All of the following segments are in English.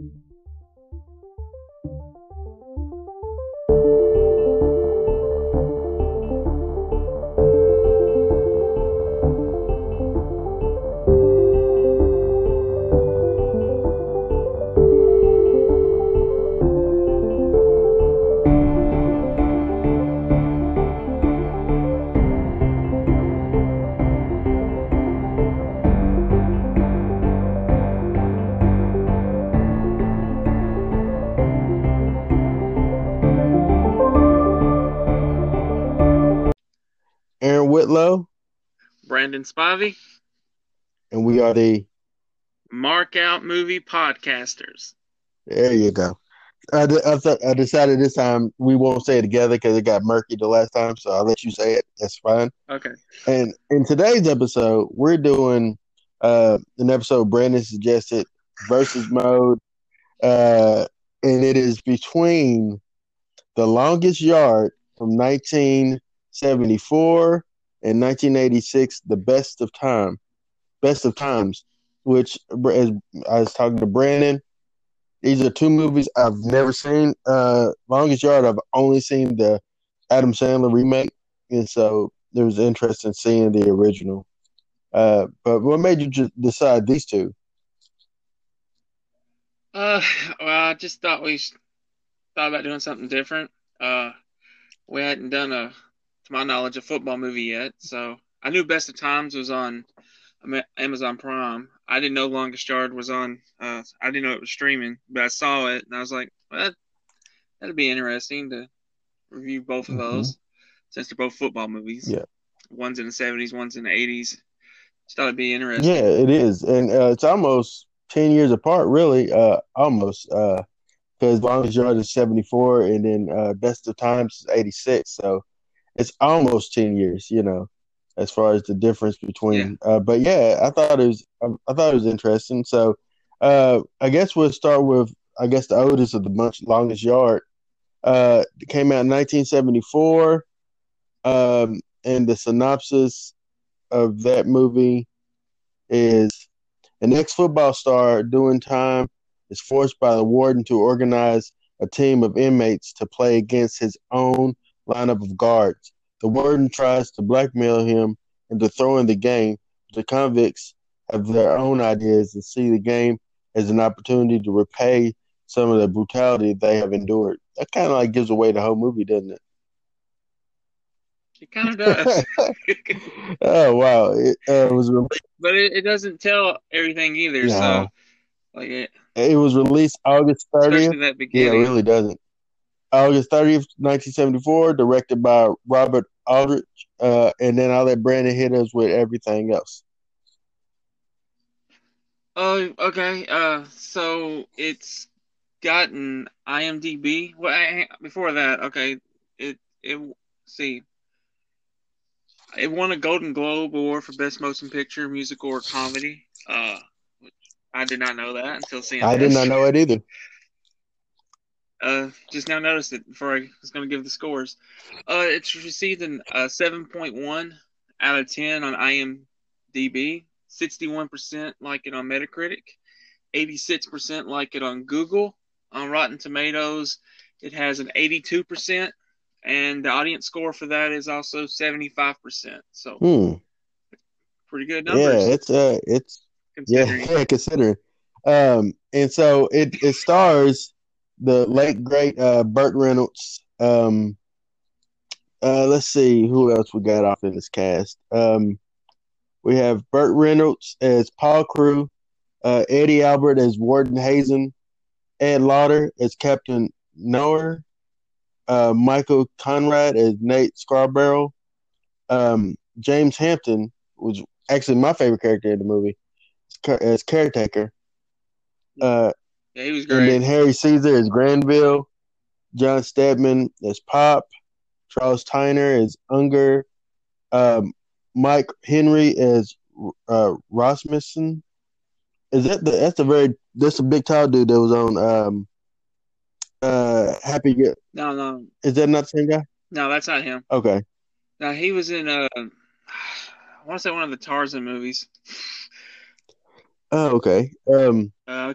Aaron Brandon Spivey, and we are the. Mark Out Movie Podcasters. There you go. I, I, I decided this time we won't say it together because it got murky the last time, so I'll let you say it. That's fine. Okay. And in today's episode, we're doing uh, an episode Brandon suggested versus mode, uh, and it is between the longest yard from 1974 and 1986, the best of time, best of times. Which, as I was talking to Brandon, these are two movies I've never seen. Uh, longest yard, I've only seen the Adam Sandler remake, and so there was interest in seeing the original. Uh, but what made you decide these two? Uh, well, I just thought we thought about doing something different. Uh, we hadn't done a, to my knowledge, a football movie yet. So I knew Best of Times was on Amazon Prime. I didn't know Longest Yard was on. Uh, I didn't know it was streaming, but I saw it and I was like, well, that, that'd be interesting to review both of Mhm. those since they're both football movies. Yeah. One's in the seventies, one's in the eighties. Just thought it'd be interesting. Yeah, it is, and uh, it's almost ten years apart, really. Uh, almost, because longest yard is seventy four, and then uh, best of times is eighty six. So it's almost ten years, you know, as far as the difference between. Uh, but yeah, I thought it was, I, I thought it was interesting. So uh, I guess we'll start with, I guess the oldest of the bunch, longest yard. Uh, it came out in nineteen seventy four, um, and the synopsis of that movie is an ex football star doing time is forced by the warden to organize a team of inmates to play against his own lineup of guards. The warden tries to blackmail him into throwing the game. The convicts have their own ideas and see the game as an opportunity to repay some of the brutality they have endured. That kind of like gives away the whole movie, doesn't it? It kind of does. oh wow! It uh, was released. but it, it doesn't tell everything either. So, like, it, It was released August thirtieth. Yeah, it really doesn't. August 30th, 1974, directed by Robert Aldrich. Uh, and then I'll let Brandon hit us with everything else. Oh, okay. Uh, so it's gotten IMDb. Well, I, before that, okay, it it see, it won a Golden Globe Award for Best Motion Picture, Musical, or Comedy. Uh, I did not know that until seeing I did not know it either. Uh, just now noticed it before I was going to give the scores. Uh, it's received an uh, 7.1 out of 10 on IMDb, 61% like it on Metacritic, 86% like it on Google. On Rotten Tomatoes, it has an 82%, and the audience score for that is also 75%. So Hmm. pretty good numbers. Yeah, it's uh, it's yeah, considering. yeah, considering. Um, and so it it stars the late great uh Burt Reynolds. Um, uh, let's see who else we got off in this cast. Um, we have Burt Reynolds as Paul Crew, uh, Eddie Albert as Warden Hazen, Ed Lauter as Captain Noer, uh, Michael Conrad as Nate Scarborough, um, James Hampton was actually my favorite character in the movie as caretaker. Uh, Yeah, he was and then Harry Caesar is Granville, John Stedman is Pop, Charles Tyner is Unger, um, Mike Henry as uh, Rasmussen. Is that the that's the very that's a big tall dude that was on um uh Happy Get no, no, is that not the same guy? no, that's not him. Okay. Now he was in uh, I want to say one of the Tarzan movies. Oh, okay. Um Uh,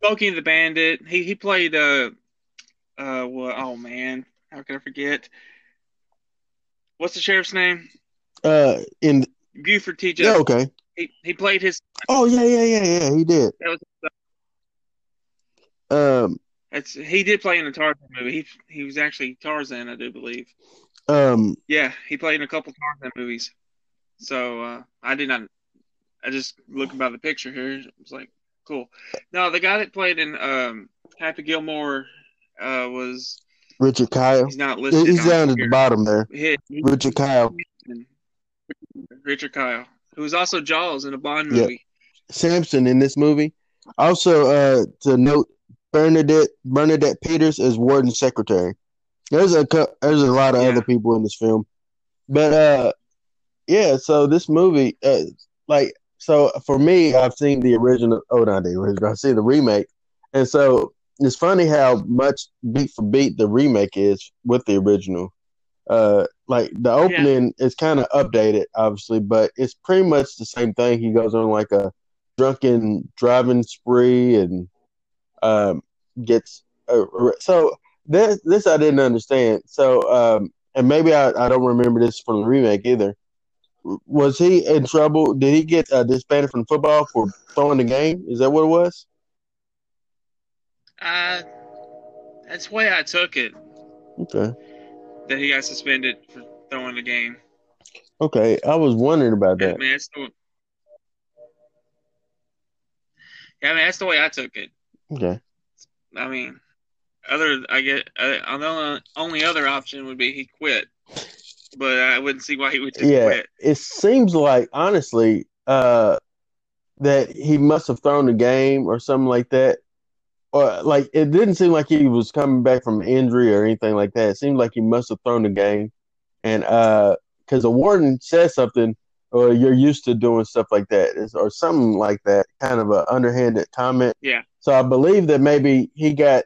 Smokey the Bandit. He he played uh uh well, oh man, how can I forget? What's the sheriff's name? Uh, in Buford TJ. yeah, okay. He he played his. Oh yeah, yeah, yeah, yeah. He did. That was Um, that's he did play in the Tarzan movie. He he was actually Tarzan, I do believe. um, Yeah, he played in a couple Tarzan movies. So uh, I did not. I just looking by the picture here. It was like cool. Now the guy that played in um, Happy Gilmore uh, was Richard Kyle. he's not listed. He's down at the bottom there. He- he- Richard Kyle. Richard Kyle, who was also Jaws in a Bond movie. Yeah. movie. Sampson in this movie. Also, uh, to note, Bernadette Bernadette Peters as warden secretary. There's a there's a lot of Yeah. other people in this film, but uh, yeah. So this movie, uh, like, so for me, I've seen the original. Oh, not the original. I've seen the remake, and so it's funny how much beat for beat the remake is with the original. Uh, like the opening is kind of updated, obviously, but it's pretty much the same thing. He goes on like a drunken driving spree and um, gets uh, so this this I didn't understand. So um, and maybe I, I don't remember this from the remake either. Was he in trouble? Did he get uh, disbanded from football for throwing the game? Is that what it was? Uh, that's the way I took it. Okay, That he got suspended for throwing the game. okay. I was wondering about that. mean, that's the. Yeah, I mean that's the way I took it. Okay, I mean, other I get uh, the only, only other option would be he quit, but I wouldn't see why he would just yeah. quit. It seems like honestly uh, that he must have thrown the game or something like that. Or like it didn't seem like he was coming back from injury or anything like that. It seemed like he must have thrown the game, and uh, because the warden says something, or you're used to doing stuff like that or something like that, kind of a underhanded comment. Yeah. So I believe that maybe he got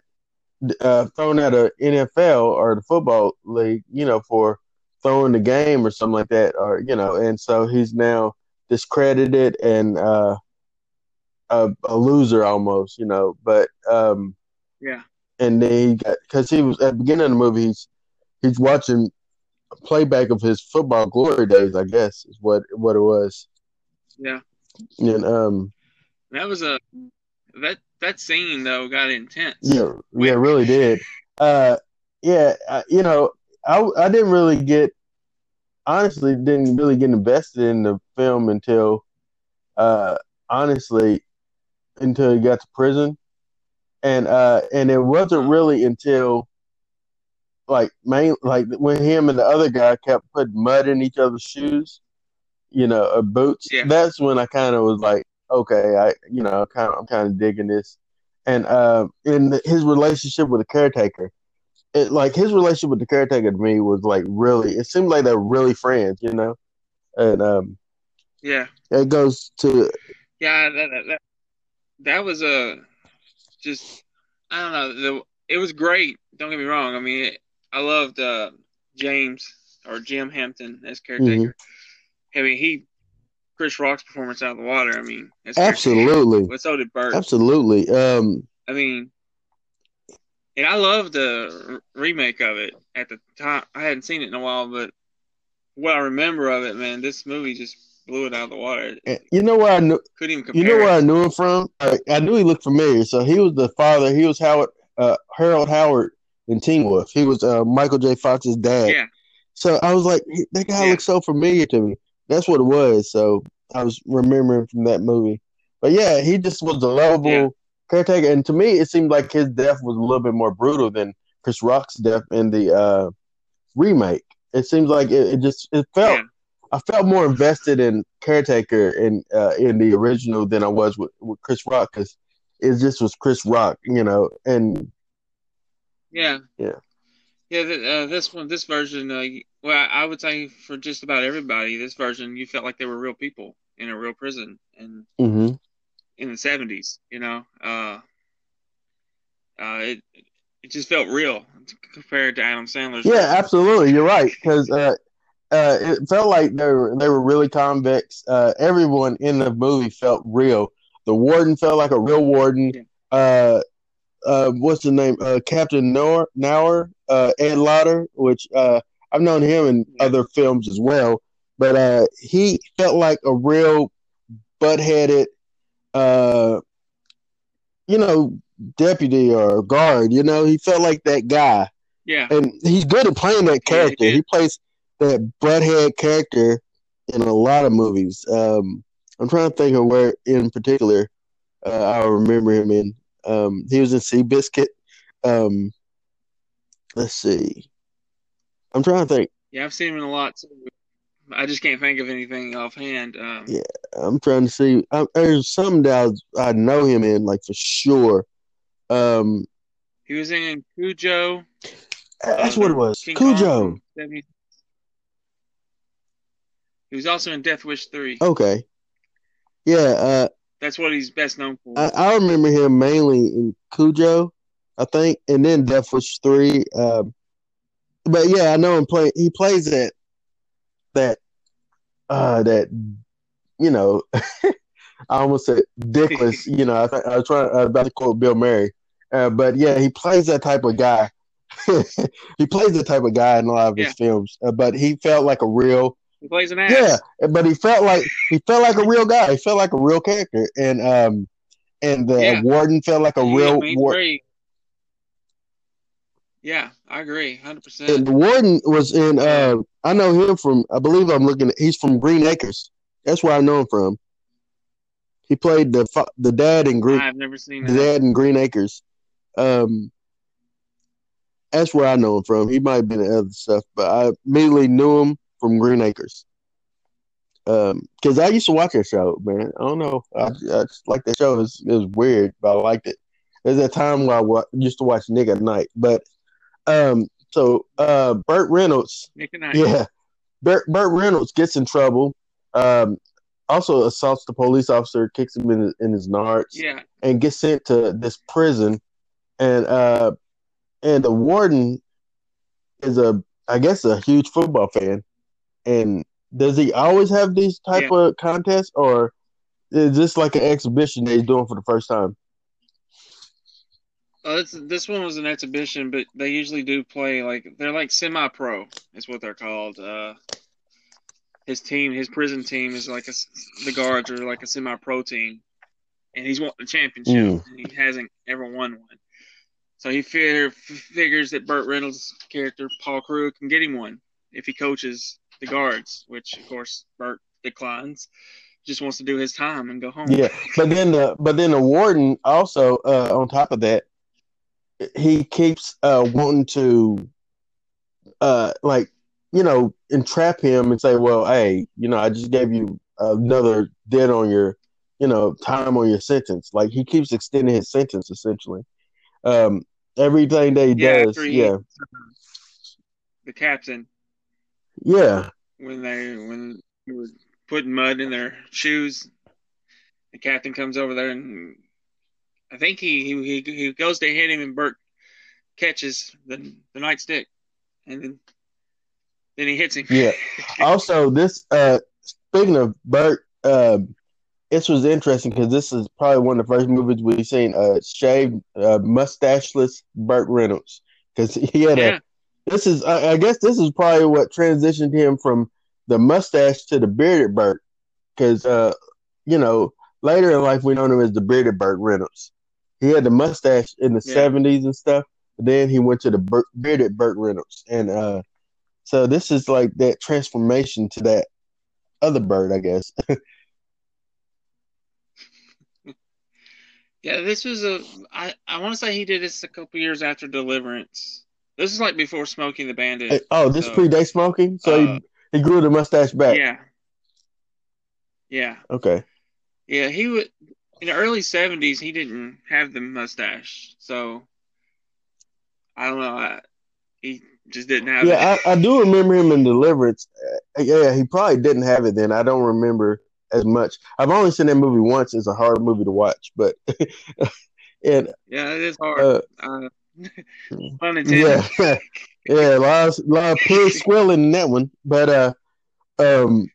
uh, thrown out of NFL or the football league, you know, for throwing the game or something like that, or you know, and so he's now discredited and uh, a, a loser almost, you know. But um, Yeah, and then he got because he was at the beginning of the movie, he's he's watching a playback of his football glory days, I guess is what what it was, yeah. and um, That was a that that scene though got intense. yeah, yeah, it really did. Uh, yeah, uh, you know, I I didn't really get honestly didn't really get invested in the film until uh honestly until he got to prison and uh and it wasn't really until like main like when him and the other guy kept putting mud in each other's shoes you know or boots Yeah. that's when i kind of was like okay i you know kind of i'm kind of digging this and uh in the, his relationship with the caretaker it like his relationship with the caretaker to me was like really it seemed like they're really friends you know and um Yeah, it goes to yeah. That that that, that was a just I don't know. The it was great. Don't get me wrong. I mean, it, I loved uh, James or Jim Hampton as caretaker. Mm-hmm. I mean, he Chris Rock's performance out of the water. I mean, absolutely But so did Burt. absolutely um I mean, and I loved the r- remake of it at the time. I hadn't seen it in a while, but what I remember of it, man, this movie just blew it out of the water. you know where i knew Couldn't even compare. You know where I knew him from? I, I knew he looked familiar. So he was the father. He was Howard, uh, Harold Howard in Teen Wolf. He was uh, Michael J. Fox's dad. Yeah, So I was like, that guy Yeah. looks so familiar to me. That's what it was. So I was remembering from that movie. But yeah, he just was a lovable. Caretaker. And to me, it seemed like his death was a little bit more brutal than Chris Rock's death in the uh, remake. It seems like it, it just it felt. Yeah. I felt more invested in caretaker in uh, in the original than I was with, with Chris Rock because it just was Chris Rock, you know. And yeah, Yeah. yeah. th- uh, this one, this version, uh, well, I would say for just about everybody, this version, you felt like they were real people in a real prison, and mhm. In the seventies, you know, uh, uh, it it just felt real compared to Adam Sandler's. Yeah, absolutely. You're right because uh, uh, it felt like they were they were really convicts. Uh, everyone in the movie felt real. The warden felt like a real warden. Yeah. uh, uh, what's the name? Uh, Captain Noor, Nour, uh, Ed Lauter, which uh, I've known him in Yeah. other films as well. But uh, he felt like a real butt-headed, uh, you know, deputy or guard. You know, he felt like that guy, Yeah. and he's good at playing that Yeah, he character. he plays that butthead character in a lot of movies. Um, I'm trying to think of where in particular uh, I remember him in. Um, he was in Seabiscuit. Um, let's see. I'm trying to think. Yeah, I've seen him in a lot too. I just can't think of anything offhand. Um, Yeah. I'm trying to see. I, there's some that I, I know him in, like for sure. Um, He was in Cujo. that's uh, what it was. King Cujo. 70 He was also in Death Wish 3. Okay. Yeah. Uh, That's what he's best known for. I, I remember him mainly in Cujo, I think, and then Death Wish three. Um, but yeah, I know him play. He plays that that uh that you know. I almost said dickless. you know, I, th- I was trying. I was about to quote Bill Murray, uh, but yeah, he plays that type of guy. he plays the type of guy in a lot of his films, uh, but he felt like a real he plays an ass. yeah, but he felt like he felt like a real guy. He felt like a real character, and um, and the Yeah. warden felt like a He- real he's war- very- Yeah, I agree, hundred percent. the warden was in. Uh, I know him from. I believe I'm looking. At, he's from Green Acres. That's where I know him from. He played the the dad in Green I've never seen the that. dad in Green Acres. Um, that's where I know him from. He might have been in other stuff, but I immediately knew him from Green Acres. Um, because I used to watch that show, man. I don't know. I, I just like that show. It was, it was weird, but I liked it. There's a time where I wa- used to watch Nick at Nite, but um, so uh, Burt Reynolds, Nick and I. yeah, Burt, Burt Reynolds gets in trouble. Um, also assaults the police officer, kicks him in his, in his nards Yeah, and gets sent to this prison and uh and the warden is a I guess a huge football fan. And does he always have these type of contests or is this like an exhibition that he's doing for the first time? Uh, this this one was an exhibition, but they usually do play like they're like semi-pro is what they're called. Uh, his team, his prison team, is like a the guards are like a semi-pro team, and he's won the championship, Mm. and he hasn't ever won one. So he figure, f- figures that Burt Reynolds' character Paul Crew can get him one if he coaches the guards, which of course Burt declines. Just wants to do his time and go home. Yeah. But then the but then the warden also uh on top of that he keeps uh wanting to uh like you know entrap him and say well hey you know i just gave you another debt on your you know time on your sentence. Like he keeps extending his sentence essentially. Um everything that he Yeah, does he- yeah. The captain. Yeah. When they when they were putting mud in their shoes. The captain comes over there and I think he he he, goes to hit him and Burt catches the the nightstick and then then he hits him. Yeah. also this uh speaking of burt um this was interesting because this is probably one of the first movies we've seen uh shaved uh mustacheless burt reynolds because he had yeah. a this is I, I guess this is probably what transitioned him from the mustache to the bearded burt because uh you know later in life we know him as the bearded burt reynolds he had the mustache in the Yeah. 70s and stuff then he went to the bearded burt reynolds and uh so this is like that transformation to that other bird, I guess. Yeah, this was a I I want to say he did this a couple years after Deliverance. This is like before Smoking the Bandit. oh, this So, predates smoking, so uh, he, he grew the mustache back. Yeah. Yeah. Okay. Yeah, he would in the early seventies. He didn't have the mustache, so I don't know. I, he just didn't have Yeah, it. I, I do remember him in Deliverance. Uh, yeah, he probably didn't have it then. I don't remember as much. I've only seen that movie once. It's a hard movie to watch, but and yeah, it is hard. uh, Uh, yeah, yeah, a lot, of, a lot of pig squilling in that one. But uh, um,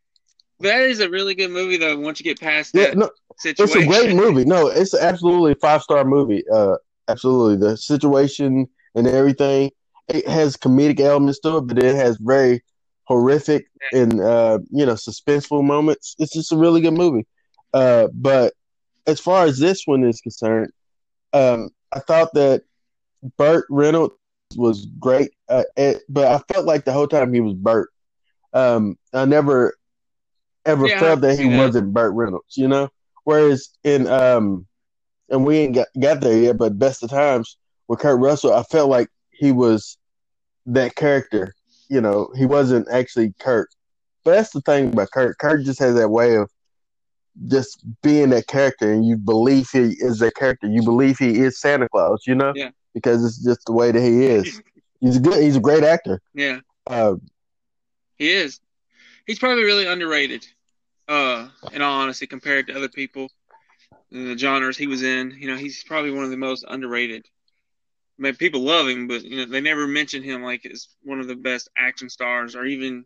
That is a really good movie, though. Once you get past Yeah, that no, situation, it's a great movie. No, it's absolutely a five star movie. Uh, absolutely, the situation and everything. It has comedic elements to it, but it has very horrific and uh, you know suspenseful moments. It's just a really good movie. Uh, but as far as this one is concerned, um, I thought that Burt Reynolds was great, uh, it, but I felt like the whole time he was Burt. Um, I never ever Yeah, felt that he that. wasn't Burt Reynolds, you know. Whereas in um, and we ain't got, got there yet, but Best of Times with Kurt Russell, I felt like he was that character. You know, he wasn't actually Kurt. But that's the thing about Kurt. Kurt just has that way of just being that character, and you believe he is that character. You believe he is Santa Claus. You know, Yeah. because it's just the way that he is. He's a good. He's a great actor. yeah, Uh, he is. He's probably really underrated. Uh, in all honesty, compared to other people, in the genres he was in, you know, he's probably one of the most underrated. I mean, people love him, but you know, they never mention him like as one of the best action stars or even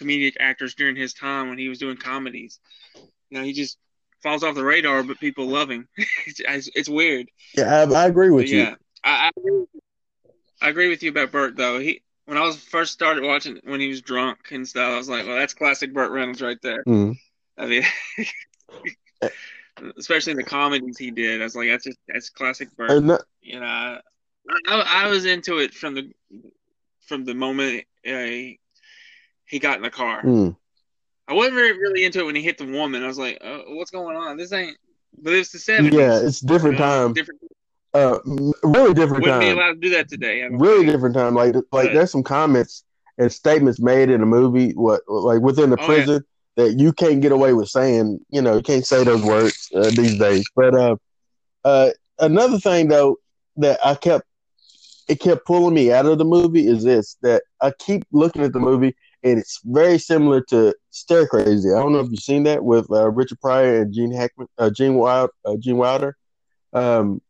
comedic actors during his time when he was doing comedies. You know, he just falls off the radar, but people love him. it's, it's weird. yeah, I, I agree with But you. yeah, I, I I agree with you about Burt though. He when I was first started watching when he was drunk and stuff, I was like, well, that's classic Burt Reynolds right there. Mhm. I mean, especially in the comedies he did, I was like, that's just that's classic Burt. That- You know, I, I, I was into it from the from the moment uh, he got in the car. mm. I wasn't very really into it when he hit the woman. I was like, oh, what's going on? This ain't. But it's the seventies. yeah, it's different time. Different. Uh, really different Wouldn't be time. allowed to do that today. Really think. different time. Like like there's some comments and statements made in a movie, what like within the Oh, yeah. prison that you can't get away with saying. You know, you can't say those words uh, these days. But uh, uh, another thing though that I kept it kept pulling me out of the movie is this that I keep looking at the movie and it's very similar to Stir Crazy. I don't know if you've seen that with uh, Richard Pryor and Gene Hackman, uh, Gene Wild, uh, Gene Wilder. Um,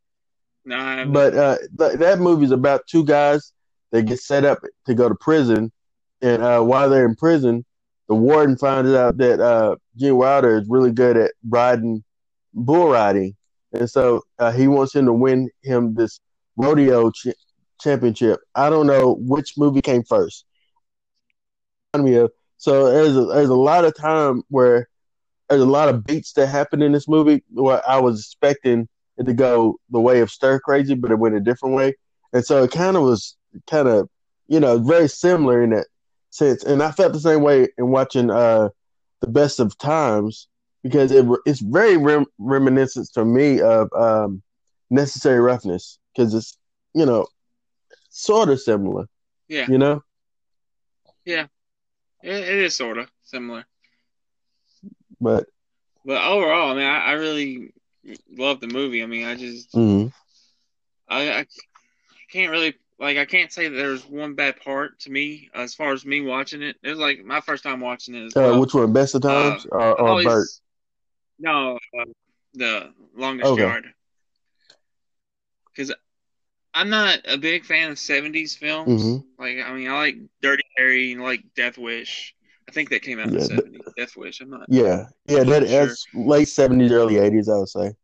No, but uh, th- that movie's about two guys that get set up to go to prison, and uh, while they're in prison, the warden finds out that uh, Gene Wilder is really good at riding bull riding, and so uh, he wants him to win him this rodeo ch- championship. I don't know which movie came first. So there's a, there's a lot of time where there's a lot of beats that happen in this movie where I was expecting to go the way of Stir Crazy, but it went a different way. And so it kind of was kind of, you know, very similar in that sense. And I felt the same way in watching uh, The Best of Times because it it's very rem- reminiscent to me of um, Necessary Roughness because it's, you know, sort of similar, yeah, you know? it, it is sort of similar. But But overall, I mean, I, I really love the movie. I mean, I just mhm. I, I can't really like I can't say that there's one bad part to me as far as me watching it. It was like my first time watching it as uh, well. which one, Best of Times or, I've or always- Burt? No, uh, the longest Okay. yard. Because I'm not a big fan of '70s films. Mhm. Like, I mean, I like Dirty Harry and like Death Wish. I think that came out in the '70s. Death Wish. I'm not. Yeah, yeah, that, Sure. that's late seventies, early eighties, I would say.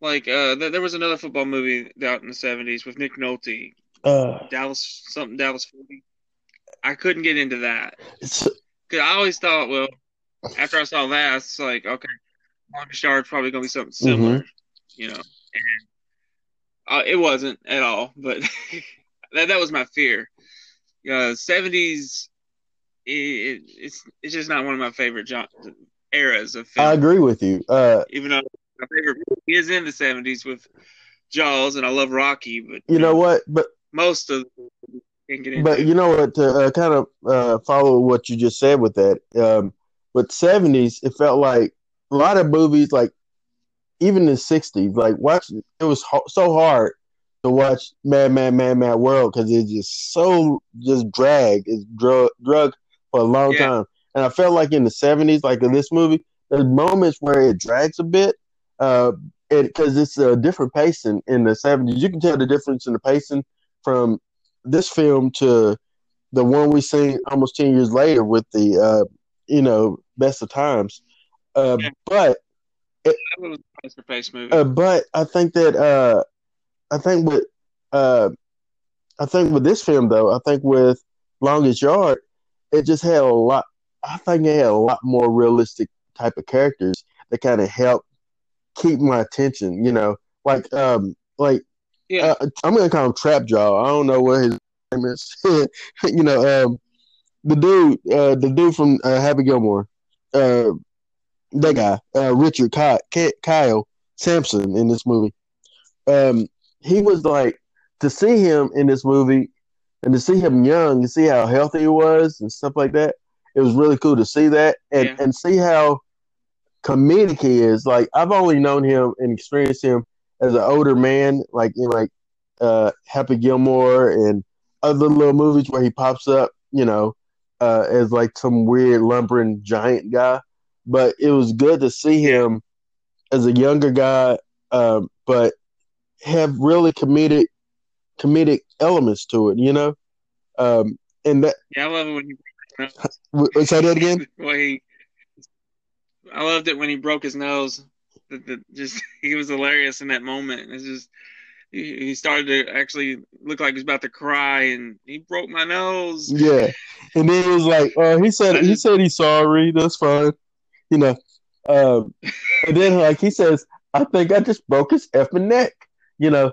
Like, uh, th- there was another football movie out in the '70s with Nick Nolte, Uh, Dallas something Dallas 40. I couldn't get into that because I always thought, well, after I saw that, it's like, okay, Longest Yard's probably gonna be something similar, you know. And uh, it wasn't at all, but that that was my fear. Uh, '70s, it, it, it's it's just not one of my favorite gen- eras of film. I agree with you. Uh, Even though my favorite movie is in the '70s with Jaws, and I love Rocky, but you know what? But most of can't get into. but you know what? To uh, kind of uh, follow what you just said with that, um, with seventies, it felt like a lot of movies, like even in sixties, like watch it was ho- so hard to watch Mad Mad Mad Mad World because it's just so just drag, it's drug drug for a long Yeah. time, and I felt like in the seventies, like in this movie, there's moments where it drags a bit. Uh, because it's a different pacing in the 70s. You can tell the difference in the pacing from this film to the one we seen almost 10 years later with the uh, you know, Best of Times. Uh, Yeah. But That was a movie. uh, but I think that uh, I think with uh, I think with this film though, I think with Longest Yard, it just had a lot. I think it had a lot more realistic type of characters that kind of helped keep my attention. You know, like um, like yeah, uh, I'm gonna call him Trap Jaw. I don't know what his name is. you know, um, the dude, uh, the dude from uh, Happy Gilmore, uh, that guy, uh, Richard Ky- Ky- Kyle Sampson in this movie. Um, he was like to see him in this movie and to see him young, to see how healthy he was and stuff like that. It was really cool to see that and Yeah. and see how comedic he is. Like I've only known him and experienced him as an older man, like in like uh, Happy Gilmore and other little movies where he pops up, you know, uh, as like some weird lumbering giant guy. But it was good to see him as a younger guy, um, but have really comedic comedic elements to it, you know. Um, and that yeah, I love it when he. w- say that again. Well, he, I loved it when he broke his nose. The, the, just he was hilarious in that moment. It's just he, he started to actually look like he was about to cry, and he broke my nose. Yeah, and then it was like, uh, he said he said he's sorry. That's fine, you know. Um, and then like he says, I think I just broke his effing neck, you know.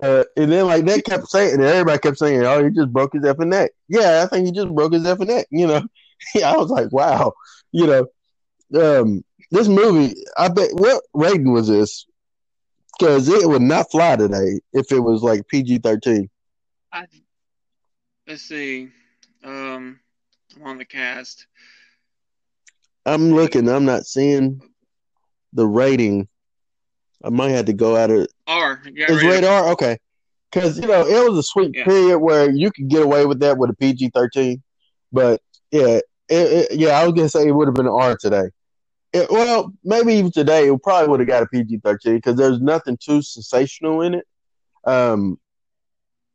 Uh, and then like that kept saying, and everybody kept saying, "Oh, he just broke his effing neck." Yeah, I think he just broke his effing neck. You know, I was like, wow, you know. Um, this movie, I bet. What rating was this? Because it would not fly today if it was like PG thirteen. I, let's see. Um, I'm on the cast. I'm looking. I'm not seeing the rating. I might have to go out of. R. Is rated- radar okay? Because you know it was a sweet Yeah. period where you could get away with that with a PG thirteen, but yeah, it, it, yeah, I was gonna say it would have been an R today. It, well, maybe even today it probably would have got a PG thirteen because there's nothing too sensational in it. Um,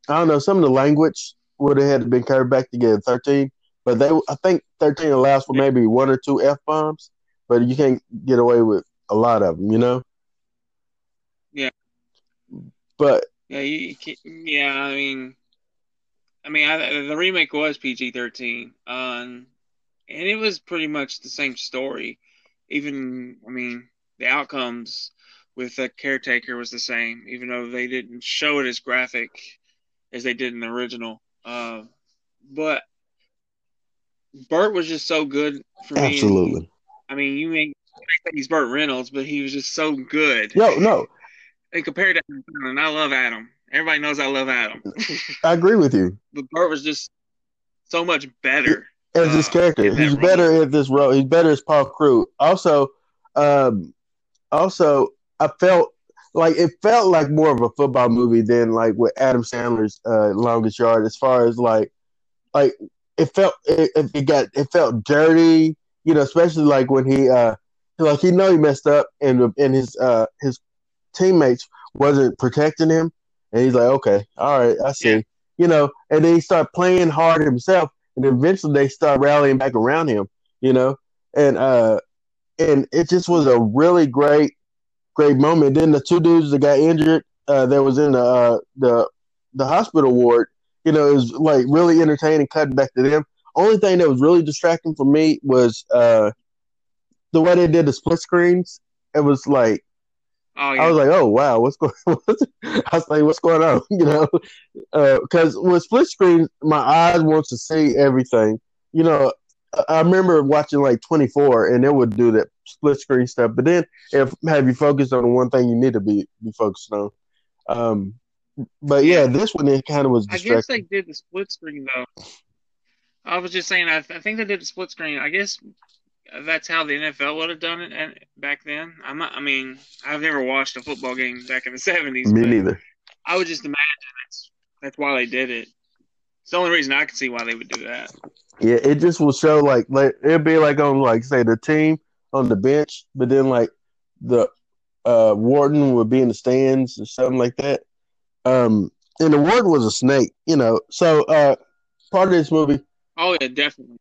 I don't know. Some of the language would have had to been carried back to get a thirteen, but they I think thirteen allows for maybe one or two f bombs, but you can't get away with a lot of them. You know. But Yeah, you, you yeah. I mean, I mean, I, the remake was PG thirteen, um, and it was pretty much the same story. Even, I mean, the outcomes with the caretaker was the same, even though they didn't show it as graphic as they did in the original. Uh, but Burt was just so good for me. absolutely. I mean, you may think he's Burt Reynolds, but he was just so good. No, no, And compared to Adam and I love Adam. Everybody knows I love Adam. I agree with you. but Burt was just so much better. As this Uh, character, he's role. better at this role. He's better as Paul Crew. Also, um, also, I felt like it felt like more of a football movie than like with Adam Sandler's uh, Longest Yard. As far as like, like it felt it, it it got it felt dirty. You know, especially like when he uh, like he know he messed up and and his uh his teammates wasn't protecting him, and he's like, okay, all right, I see. Yeah. You know, and then he started playing hard himself and eventually they start rallying back around him, you know, and uh, and it just was a really great, great moment. Then the two dudes that got injured, uh, that was in the uh, the the hospital ward, you know, it was like really entertaining cutting back to them. Only thing that was really distracting for me was uh, the way they did the split screens. It was like Oh I was like, oh wow, what's going? What's, I was like, what's going on? You know, because with split screen, my eyes wants to see everything. You know, I- I remember watching like 24, and it would do that split screen stuff. But then, if have you focused on the one thing you need to be be focused on. Um, but yeah, this one it kind of was I guess they did the split screen though. I was just saying, I, th- I think they did the split screen. I guess that's how the NFL would have done it and, back then. I'm not, I mean, I've never watched a football game back in the '70s. Me neither. I would just imagine that's that's why they did it. It's the only reason I can see why they would do that. Yeah, it just will show like like it'd be like on like say the team on the bench, but then like the uh warden would be in the stands or something like that. Um and the warden was a snake, you know. So uh part of this movie, Oh yeah, definitely.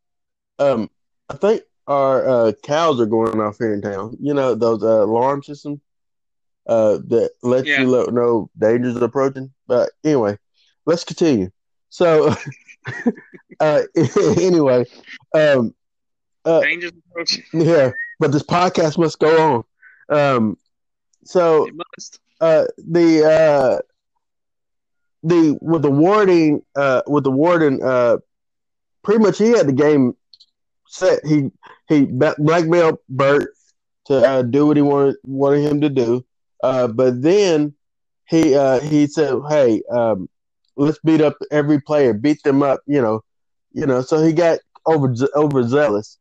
um I think our uh, cows are going off here in town. You know those uh, alarm systems uh, that let Yeah. you lo- know dangers approaching. But anyway, let's continue. So, uh, anyway, um, uh, Dangerous approach. yeah, but this podcast must go on. Um, so It must. uh, the uh, the with the warden uh, with the warden uh, pretty much he had the game set. He he blackmailed Burt to uh, do what he wanted wanted him to do. Uh, but then he uh, he said, "Hey, um, let's beat up every player, beat them up." You know, you know. So he got over overzealous,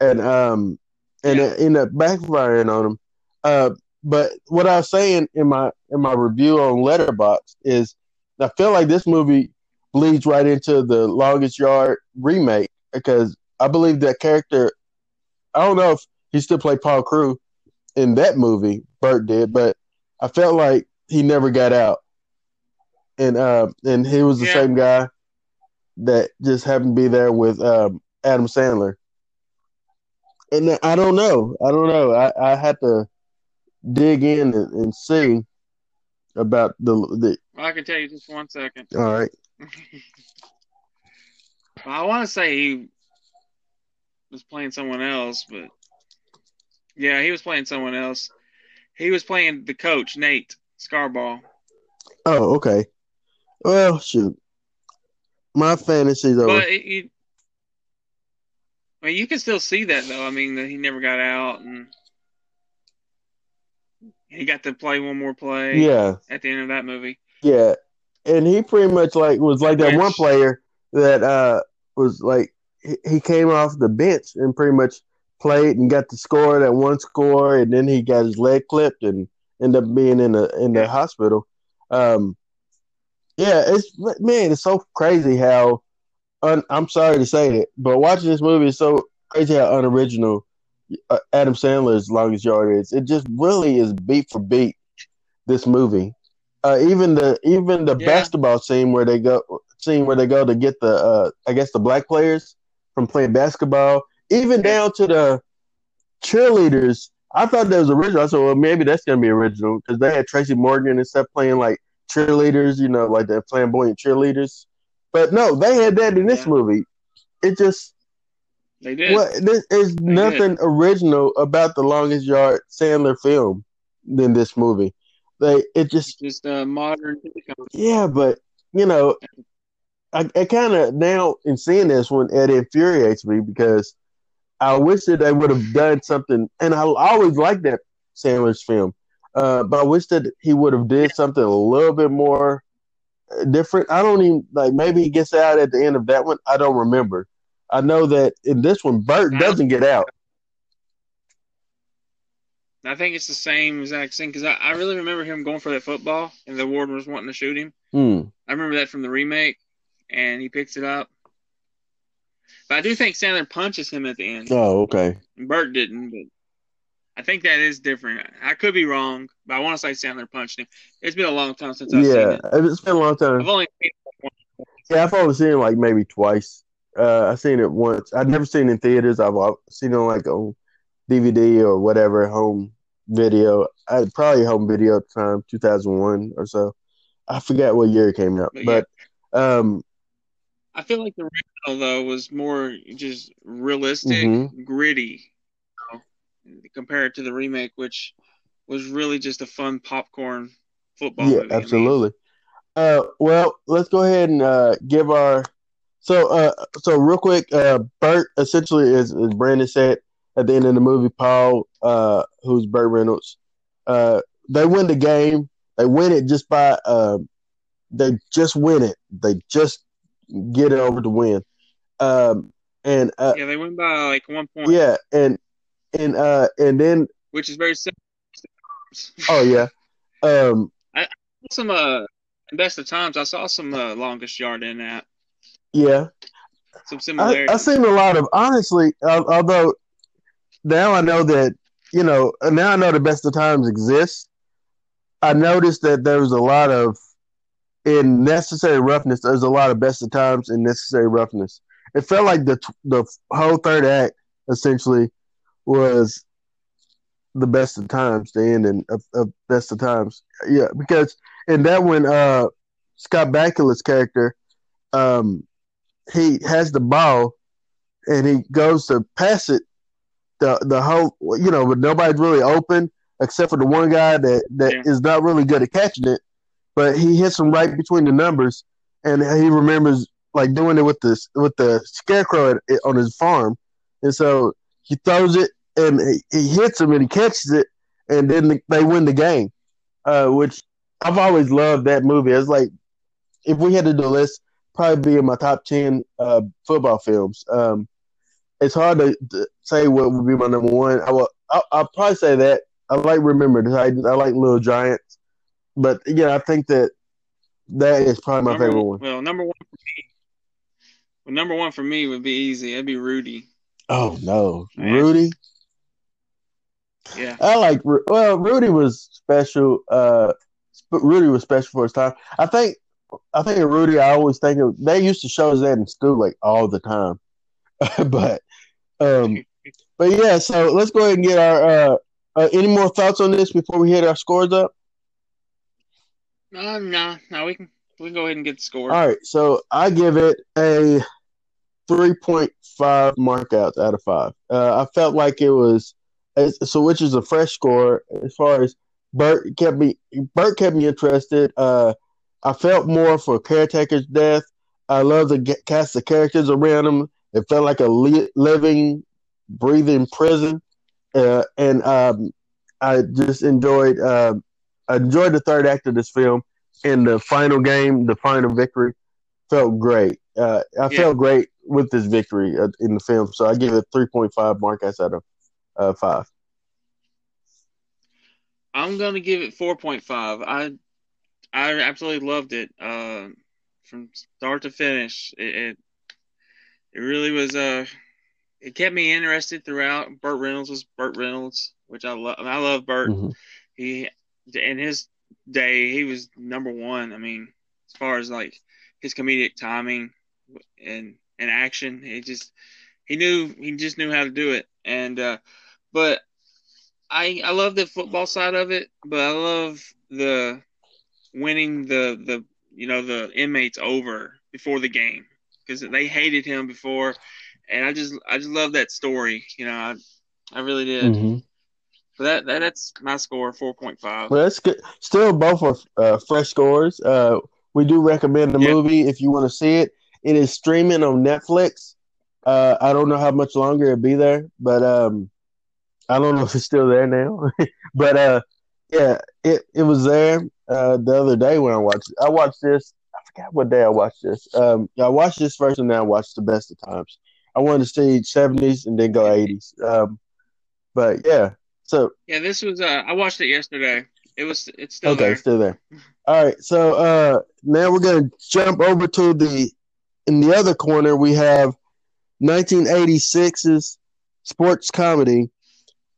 and um, and Yeah. it ended up backfiring on him. Uh, but what I was saying in my in my review on Letterboxd is, I feel like this movie bleeds right into the Longest Yard remake because I believe that character. I don't know if he still played Paul Crew in that movie. Burt did, but I felt like he never got out, and uh, and he was the Yeah. same guy that just happened to be there with um, Adam Sandler. And I don't know. I don't know. I, I had to dig in and, and see about the the. I can tell you just one second. All right. I want to say he was playing someone else, but yeah, he was playing someone else. He was playing the coach, Nate Scarball. Oh, okay. Well, shoot. My fantasies over. But it, I mean, you can still see that though. I mean, that he never got out, and he got to play one more play yeah, at the end of that movie. yeah. And he pretty much like was like that Which- one player that uh was like he, came off the bench and pretty much played and got the score that one score and then he got his leg clipped and ended up being in the in the hospital. Um yeah, it's man, it's so crazy how un, I'm sorry to say it, but watching this movie is so crazy how unoriginal uh, Adam Sandler's Longest Yard is. It just really is beat for beat this movie. Uh, even the even the Yeah. basketball scene where they go scene where they go to get the uh, I guess the black players from playing basketball, even down to the cheerleaders. I thought that was original. I said, well, maybe that's gonna be original because they had Tracy Morgan and stuff playing like cheerleaders, you know, like the flamboyant cheerleaders. But no, they had that in this Yeah. movie. It just They did. well, there is did. nothing original about the longest yard Sandler film than this movie. They it just Just a modern yeah, but you know, I, I kind of now in seeing this one, it infuriates me because I wish that they would have done something, and I always liked that Sandler's film, uh, but I wish that he would have did something a little bit more uh, different. I don't even like maybe he gets out at the end of that one. I don't remember. I know that in this one, Burt doesn't get out. I think it's the same exact thing because I, I really remember him going for that football and the warden was wanting to shoot him. Hmm. I remember that from the remake, and he picks it up. But I do think Sandler punches him at the end. Oh, okay. Burt didn't, but I think that is different. I could be wrong, but I want to say Sandler punched him. It's been a long time since I've seen Yeah, it. it's been a long time. I've only seen it once. Yeah, I've only seen it like maybe twice. Uh, I've seen it once. I've never seen it in theaters. I've seen it on like on DVD or whatever home video. I probably home video at the time, two thousand one or so. I forgot what year it came out, But but um, I feel like the original though was more just realistic, Mhm. gritty, you know, compared to the remake, which was really just a fun popcorn football yeah, movie. Absolutely. Uh, well, let's go ahead and uh, give our so uh, so real quick. Uh, Burt essentially is, as Brandon said at the end of the movie. Paul, uh, who's Burt Reynolds, uh, they win the game. They win it just by uh, they just win it. They just get it over to win. Um, and uh, yeah, they win by like one point, yeah, and and uh, and then which is very similar. oh yeah, um, some uh, best of times, I saw some uh, longest yard in that. yeah. Some I, similarities. I've seen a lot of honestly, al- although now I know that you know now I know the best of times exists. I noticed that there was a lot of in necessary roughness. There's a lot of best of times in necessary roughness. It felt like the the whole third act essentially was the best of times, the ending of, of best of times. Yeah, because in that one, uh, Scott Bakula's character, um, he has the ball and he goes to pass it the the whole you know, but nobody's really open except for the one guy that that yeah. is not really good at catching it, but he hits him right between the numbers, and he remembers like doing it with this with the scarecrow at, on his farm, and so he throws it and he, he hits him and he catches it, and then the, they win the game, uh, which I've always loved that movie. It's like if we had to do a list, probably be in my top ten uh, football films. Um, it's hard to, to, say what would be my number one. I will. I'll, I'll probably say that I like Remember the Titans. I like Little Giants, but yeah, I think that that is probably my number, favorite one. Well, number one for me. Well, number one for me would be easy. It'd be Rudy. Oh no, Man. Rudy. Yeah, I like. Well, Rudy was special. Uh, Rudy was special for his time. I think. I think Rudy. I always think of. They used to show us that in school like all the time. but um, but yeah, so let's go ahead and get our uh, uh, any more thoughts on this before we hit our scores up? Uh, no, no, we can we can go ahead and get the score. All right, so I give it a three point five markouts out of five. Uh, I felt like it was so, which is a fresh score as far as Burt kept me. Burt kept me interested. Uh, I felt more for caretaker's death. I love the cast of characters around him. It felt like a li- living, breathing prison, uh, and um, I just enjoyed. I enjoyed the third act of this film, and the final game, the final victory, felt great. Uh, I yeah. felt great with this victory uh, in the film, so I give it three point five markers out of uh, five. I'm gonna give it four point five. I I absolutely loved it uh, from start to finish. It, it it really was uh it kept me interested throughout. Burt Reynolds was Burt Reynolds, which I love. I love Burt. Mm-hmm. He in his day he was number one. I mean, as far as like his comedic timing and and action, he just he knew he just knew how to do it. And uh, but I I love the football side of it, but I love the winning the the you know the inmates over before the game because they hated him before, and I just I just love that story. You know, I I really did. Mm-hmm. But that, that that's my score, four point five. Well, that's good. Still, both are uh, fresh scores. Uh, we do recommend the yep. movie if you want to see it. It is streaming on Netflix. Uh, I don't know how much longer it'll be there, but um, I don't know if it's still there now. but uh, yeah, it it was there uh, the other day when I watched. It. I watched this I forgot what day I watched this. Um, I watched this first, and then I watched the best of times. I wanted to see seventies and then go eighties. Um, but yeah, so yeah, this was. Uh, I watched it yesterday. It was. It's still okay. There. Still there. All right. So uh, now we're gonna jump over to the in the other corner. We have 1986's sports comedy,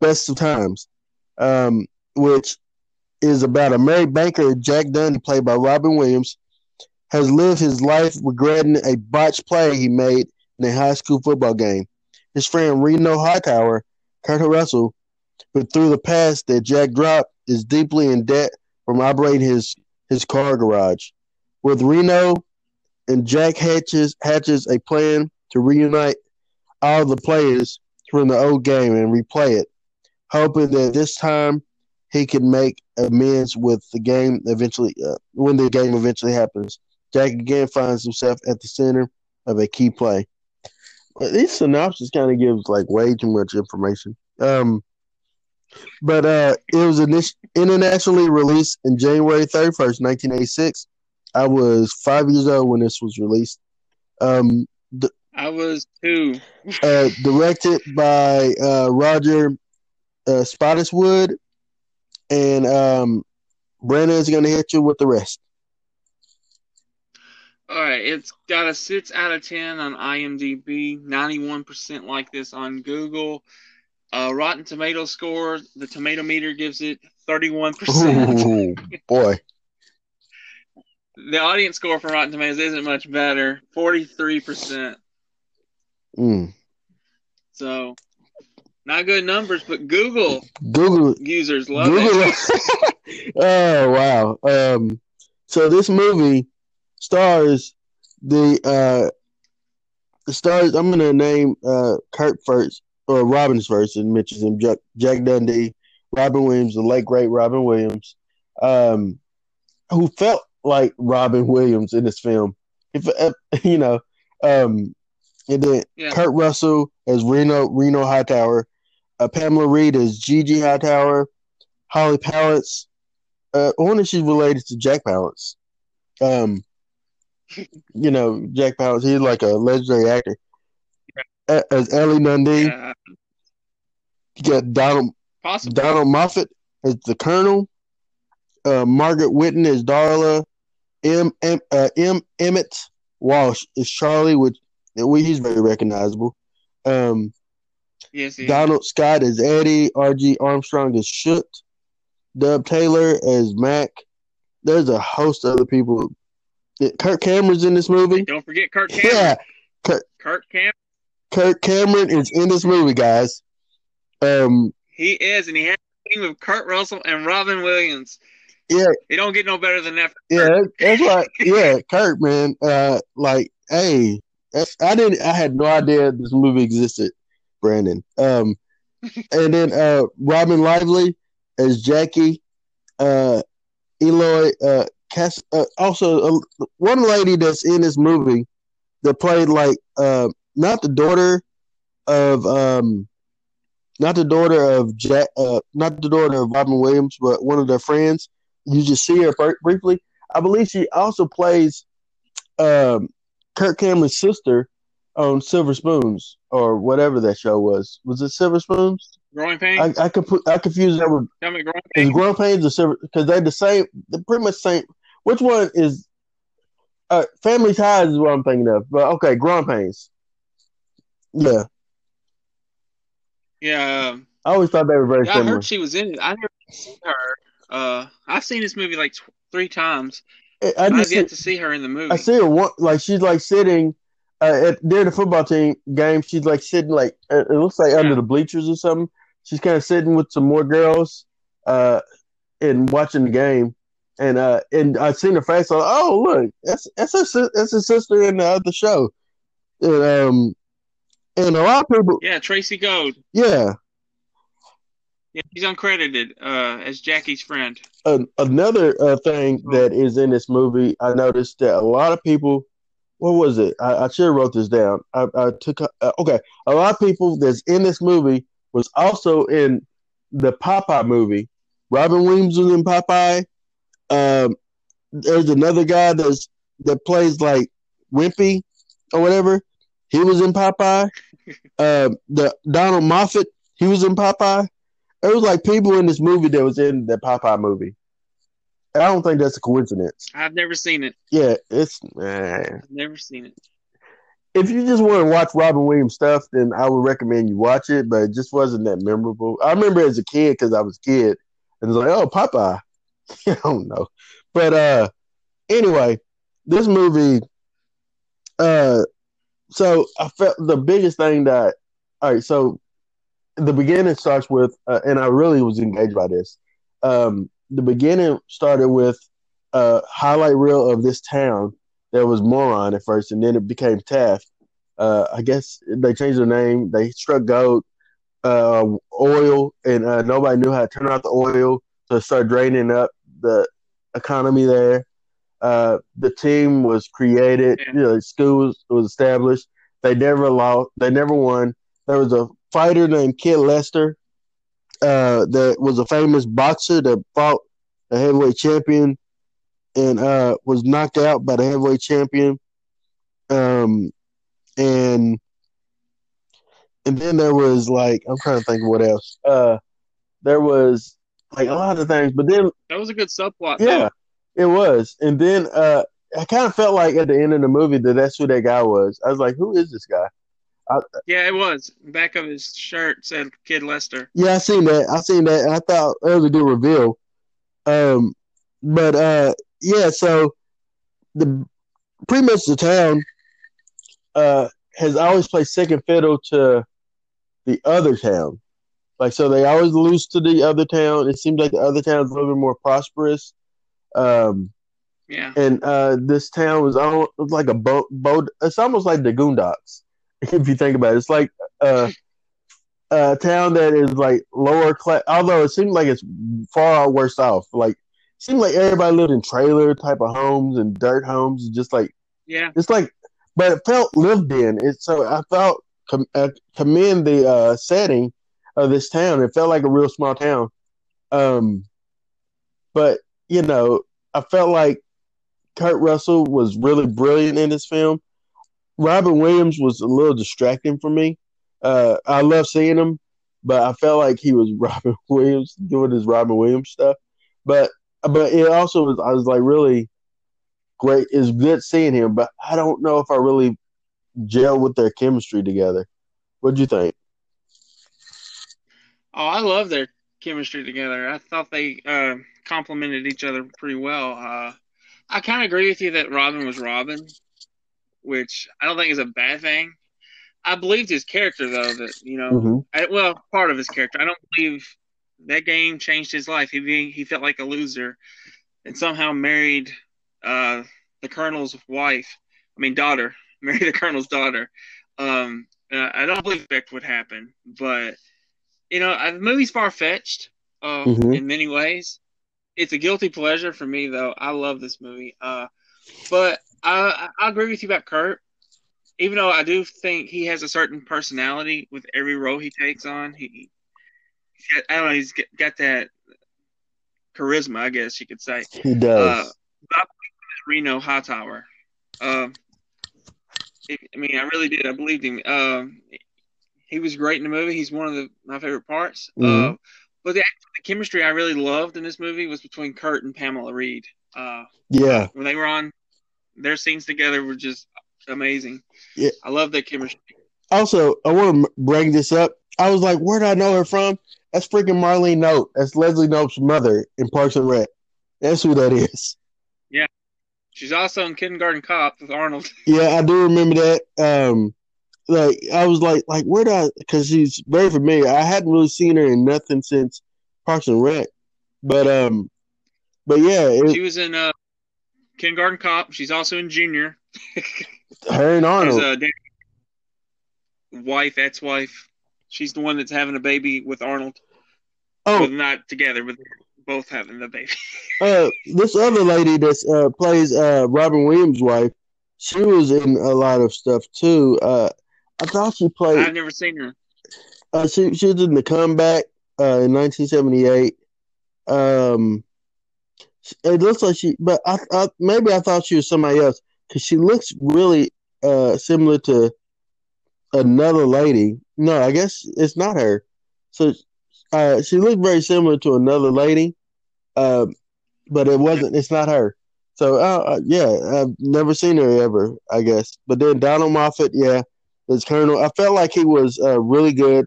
Best of Times, um, which is about a married banker, Jack Dunn, played by Robin Williams, has lived his life regretting a botched play he made in a high school football game. His friend Reno Hightower, Kurt Russell, who through the past that Jack dropped, is deeply in debt from operating his, his car garage. With Reno and Jack hatches hatches a plan to reunite all the players from the old game and replay it, hoping that this time he can make amends with the game eventually uh, when the game eventually happens. Jack again finds himself at the center of a key play. This synopsis kind of gives like way too much information. Um, but uh, it was init- internationally released in January 31st, 1986. I was five years old when this was released. Um, d- I was two. uh, directed by uh, Roger uh, Spottiswoode. And um, Brandon's going to hit you with the rest. All right, it's got a six out of ten on IMDb, ninety-one percent like this on Google. Uh, Rotten Tomato score, the tomato meter gives it thirty-one percent. Boy, the audience score for Rotten Tomatoes isn't much better, forty-three percent. Mm. So, Not good numbers, but Google Google users love Google. it. oh wow. Um, so this movie stars the uh the stars. I'm gonna name uh Kurt first or Robin's first and mentions him. Jack, Jack Dundee, Robin Williams, the late great Robin Williams, um, who felt like Robin Williams in this film. If uh, you know, um, and then Yeah. Kurt Russell as Reno Reno Hightower, uh, Pamela Reed as Gigi Hightower, Holly Palance. Uh, I wonder if she's related to Jack Palance. Um, you know, Jack Palance. He's like a legendary actor. As Ellie Dundee, Yeah, you got Donald possible. Donald Moffat as the Colonel, uh, Margaret Whitton as Darla, M. M. Uh, M. Emmett Walsh is Charlie, which we he's very recognizable. Um, Yes, he is. Donald Scott is Eddie, R.G. Armstrong is Shoot, Dub Taylor as Mac. There's a host of other people. Kirk Cameron's in this movie. Don't forget Kirk Cameron. Yeah, Kirk Cameron. Kirk Cameron is in this movie, guys. Um, He is, and he has a team of Kurt Russell and Robin Williams. Yeah. He don't get no better than that. Yeah, that's like yeah, Kurt, man. Uh, like, hey, that's, I didn't, I had no idea this movie existed, Brandon. Um, and then uh, Robin Lively as Jackie, uh, Eloy, uh, Cass, uh, also uh, one lady that's in this movie that played like uh, not the daughter of um, not the daughter of Jack, uh, not the daughter of Robin Williams, but one of their friends. You just see her br- briefly. I believe she also plays um, Kirk Cameron's sister on Silver Spoons or whatever that show was. Was it Silver Spoons? Growing pains. I I could put I confuse that with growing is pains. Growing Pains or Silver because they're the same. They're pretty much same. Which one is? Uh, Family Ties is what I'm thinking of. But okay, Growing Pains. Yeah, Yeah, um, I always thought they were very yeah, I similar. heard she was in it. I never seen her. Uh, I've seen this movie like tw- three times. I, I I've just yet to see her in the movie. I see her one like she's like sitting uh, at during the football team game. She's like sitting like uh, it looks like under the bleachers or something. She's kind of sitting with some more girls, uh, and watching the game. And uh, and I seen her face. Like, oh look, that's that's her that's her sister in the other show. And um, and a lot of people, Yeah, Tracey Gold. yeah. Yeah, she's uncredited uh, as Jackie's friend. An another uh, thing that is in this movie, I noticed that a lot of people. What was it? I, I should have wrote this down. I, I took uh, okay. A lot of people that's in this movie was also in the Popeye movie. Robin Williams was in Popeye. Um, there's another guy that's that plays like Wimpy or whatever. He was in Popeye. Um, the Donald Moffat, he was in Popeye. It was like people in this movie that was in the Popeye movie. I don't think that's a coincidence. I've never seen it. Yeah, it's eh. I've never seen it. if you just want to watch Robin Williams stuff, then I would recommend you watch it. But it just wasn't that memorable. I remember as a kid because I was a kid and it's like, oh, Popeye. I don't know, but uh, anyway, this movie. Uh, so I felt the biggest thing that all right. So the beginning starts with, uh, and I really was engaged by this. Um, the beginning started with a highlight reel of this town that was Moron at first, and then it became Taft. Uh, I guess they changed their name. They struck gold, uh, oil, and uh, nobody knew how to turn off the oil, so it started draining up the economy there. Uh, the team was created. You know, school was, was established. They never lost. They never won. There was a fighter named Kid Lester, uh, that was a famous boxer that fought a heavyweight champion and uh, was knocked out by the heavyweight champion. Um, and and then there was like I'm trying to think of what else. Uh, there was like a lot of things, but then That was a good subplot. yeah, though. It was. And then uh, I kind of felt like at the end of the movie that that's who that guy was. I was like, who is this guy? Yeah, it was. Back of his shirt said Kid Lester. Yeah, I seen that. I seen that. And I thought it was a good reveal. Um, but uh, yeah. So the pretty much the town uh has always played second fiddle to the other town. Like so, they always lose to the other town. It seems like the other town is a little bit more prosperous. Um, Yeah. and uh, this town was almost like a boat. boat it's almost like the Goondocks, if you think about it. It's like uh, a town that is like lower class. Although it seemed like it's far worse off. Like it seemed like everybody lived in trailer type of homes and dirt homes, just like Yeah. it's like, but it felt lived in. It so I felt com- uh, commend the uh, setting of this town. It felt like a real small town. Um, but you know, I felt like Kurt Russell was really brilliant in this film. Robin Williams was a little distracting for me. Uh, I love seeing him, but I felt like he was Robin Williams doing his Robin Williams stuff. But but it also was I was like really great. It's good seeing him, but I don't know if I really gel with their chemistry together. What'd you think? Oh, I love their chemistry together. I thought they uh, complemented each other pretty well. Uh, I kind of agree with you that Robin was Robin, which I don't think is a bad thing. I believed his character though that you know, Mm-hmm. I, well, part of his character. I don't believe that game changed his life. He he felt like a loser, and somehow married uh, the colonel's wife. I mean, daughter. Married the colonel's daughter. Um, I don't believe that would happen, but you know, the movie's far fetched uh, Mhm. in many ways. It's a guilty pleasure for me, though. I love this movie. Uh, but I, I agree with you about Kurt. Even though I do think he has a certain personality with every role he takes on, he, he's got, I don't know, he's got, that charisma, I guess you could say. He does. Uh, I Reno Hightower. Um, it, I mean, I really did. I believed him. Um, he was great in the movie. He's one of the, my favorite parts. Mhm. Uh, but the, the chemistry I really loved in this movie was between Kurt and Pamela Reed. Uh, yeah. when they were on, their scenes together were just amazing. Yeah. I love that chemistry. Also, I want to bring this up. I was like, where did I know her from? That's freaking Marlene Knope. That's Leslie Knope's mother in Parks and Rec. That's who that is. Yeah, she's also in Kindergarten Cop with Arnold. Yeah, I do remember that. Um, like I was like, like where did I? Because she's very familiar. I hadn't really seen her in nothing since Parks and Rec. But um, but yeah, She was in uh, Kindergarten Cop. She's also in Junior. her and Arnold. Danny- wife, ex-wife. She's the one that's having a baby with Arnold. Oh, Well, not together, but both having the baby. uh, this other lady that uh, plays uh, Robin Williams' wife, she was in a lot of stuff too. Uh, I thought she played. I've never seen her. Uh, she she was in the comeback uh, in 1978. Um, it looks like she, but I, I maybe I thought she was somebody else because she looks really uh similar to another lady. No, I guess it's not her. So uh, she looked very similar to another lady, uh, but it wasn't. It's not her. So uh, uh, yeah, I've never seen her ever. I guess, but then Donald Moffat, yeah, as Colonel, I felt like he was uh, really good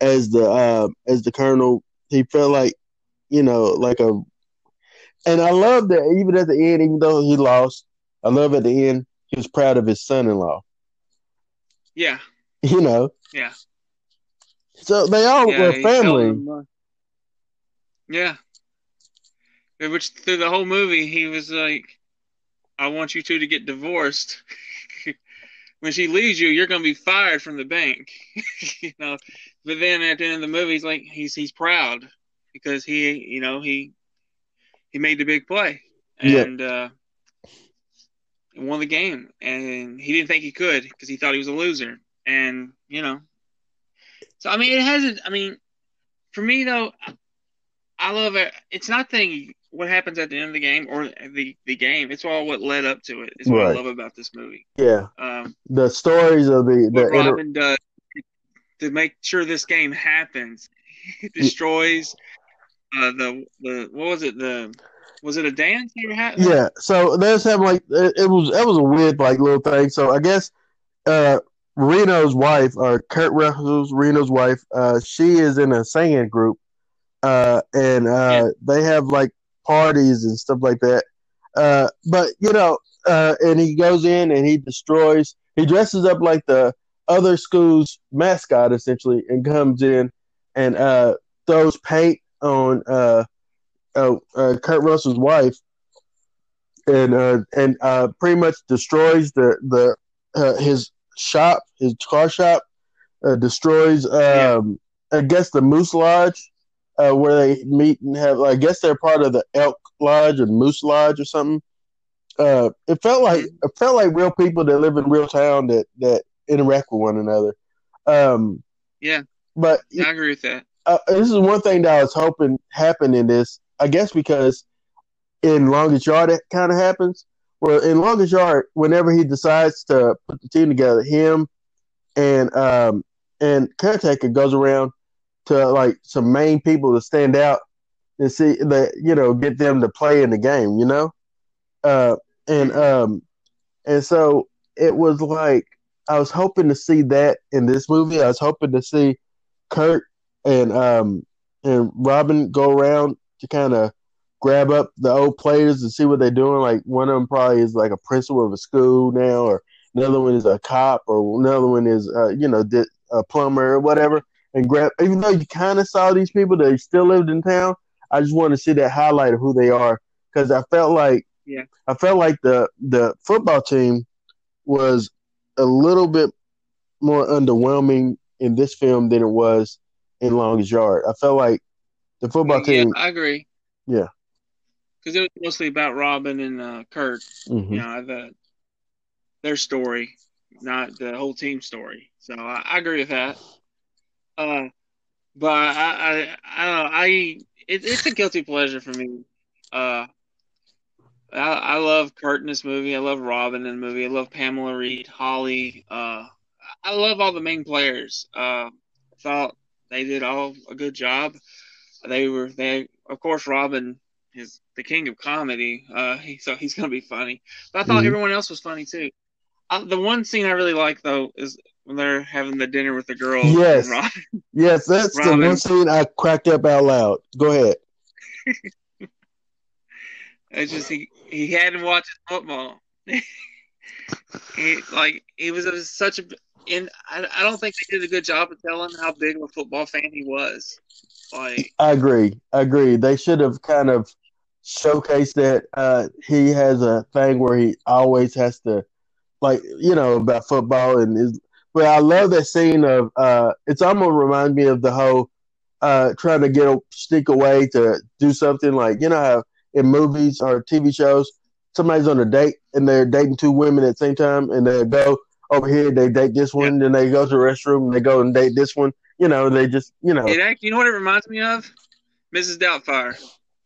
as the uh, as the Colonel. He felt like you know like a, and I love that even at the end, even though he lost, I love at the end he was proud of his son-in-law. Yeah, You know, yeah. so they all yeah were family. Yeah. Yeah, Which through the whole movie, he was like, "I want you two to get divorced." when she leaves you, you're going to be fired from the bank, you know. But then at the end of the movie, he's like, he's he's proud because he, you know, he he made the big play Yeah. and uh, won the game, and he didn't think he could because he thought he was a loser, and you know. So I mean, it hasn't. I mean, for me though, I love it. It's not the what happens at the end of the game or the the game. It's all what led up to it. Is what I love about this movie. Yeah, Um, the stories of the what the inter- Robin does to make sure this game happens. He destroys uh, the the what was it the was it a dance they were having? Yeah, so there's having like it, it was that was a weird like little thing. So I guess uh Reno's wife or Kurt Russell's Reno's wife, uh she is in a singing group. Uh and uh they have like parties and stuff like that. Uh but you know, uh and he goes in and he destroys he dresses up like the other school's mascot essentially and comes in and uh, throws paint on uh, uh, uh, Kurt Russell's wife, and uh, and uh, pretty much destroys the the uh, his shop, his car shop, uh, destroys. Um, I guess the Moose Lodge, uh, where they meet and have. I guess they're part of the Elk Lodge or Moose Lodge or something. Uh, it felt like it felt like real people that live in real town that that interact with one another. Um, Yeah, but I agree with that. uh, this is one thing that I was hoping happened in this. I guess because in Longest Yard it kind of happens. Well, in Longest Yard, whenever he decides to put the team together, him and um and caretaker goes around to like some main people to stand out and see that you know get them to play in the game. You know, uh, and um and so it was like I was hoping to see that in this movie. I was hoping to see Kurt and um and Robin go around to kind of grab up the old players and see what they're doing. Like one of them probably is like a principal of a school now, or another one is a cop, or another one is uh, you know a plumber or whatever. And grab even though you kind of saw these people that still lived in town, I just want to see that highlight of who they are because I felt like Yeah. I felt like the the football team was a little bit more underwhelming in this film than it was in Longest Yard. I felt like the football Yeah, team. I agree. Yeah. because it was mostly about Robin and uh, Kurt. Mhm. You know, the their story, not the whole team story. So I, I agree with that. Uh, but I, I, I don't know. I it, it's a guilty pleasure for me. Uh, I, I love Kurt in this movie. I love Robin in the movie. I love Pamela Reed, Holly. Uh, I love all the main players. Uh, thought they did all a good job. They were they, of course, Robin is the king of comedy. Uh, he, so he's gonna be funny. But I thought Mhm. everyone else was funny too. Uh, the one scene I really like though is when they're having the dinner with the girls. and Yes. Robin. Yes, that's the one scene I cracked up out loud. Go ahead. It's just he he hadn't watched football. he like he was a, such a and I, I don't think they did a good job of telling how big of a football fan he was. Like I agree. I agree. They should have kind of showcased that uh, he has a thing where he always has to, like, you know, about football and is. But I love that scene of. Uh, it's almost remind me of the whole uh, trying to get a sneak away to do something like you know how in movies or TV shows somebody's on a date and they're dating two women at the same time and they go over here they date this one then they go to the restroom and they go and date this one you know they just you know it you know what it reminds me of? Mrs. Doubtfire.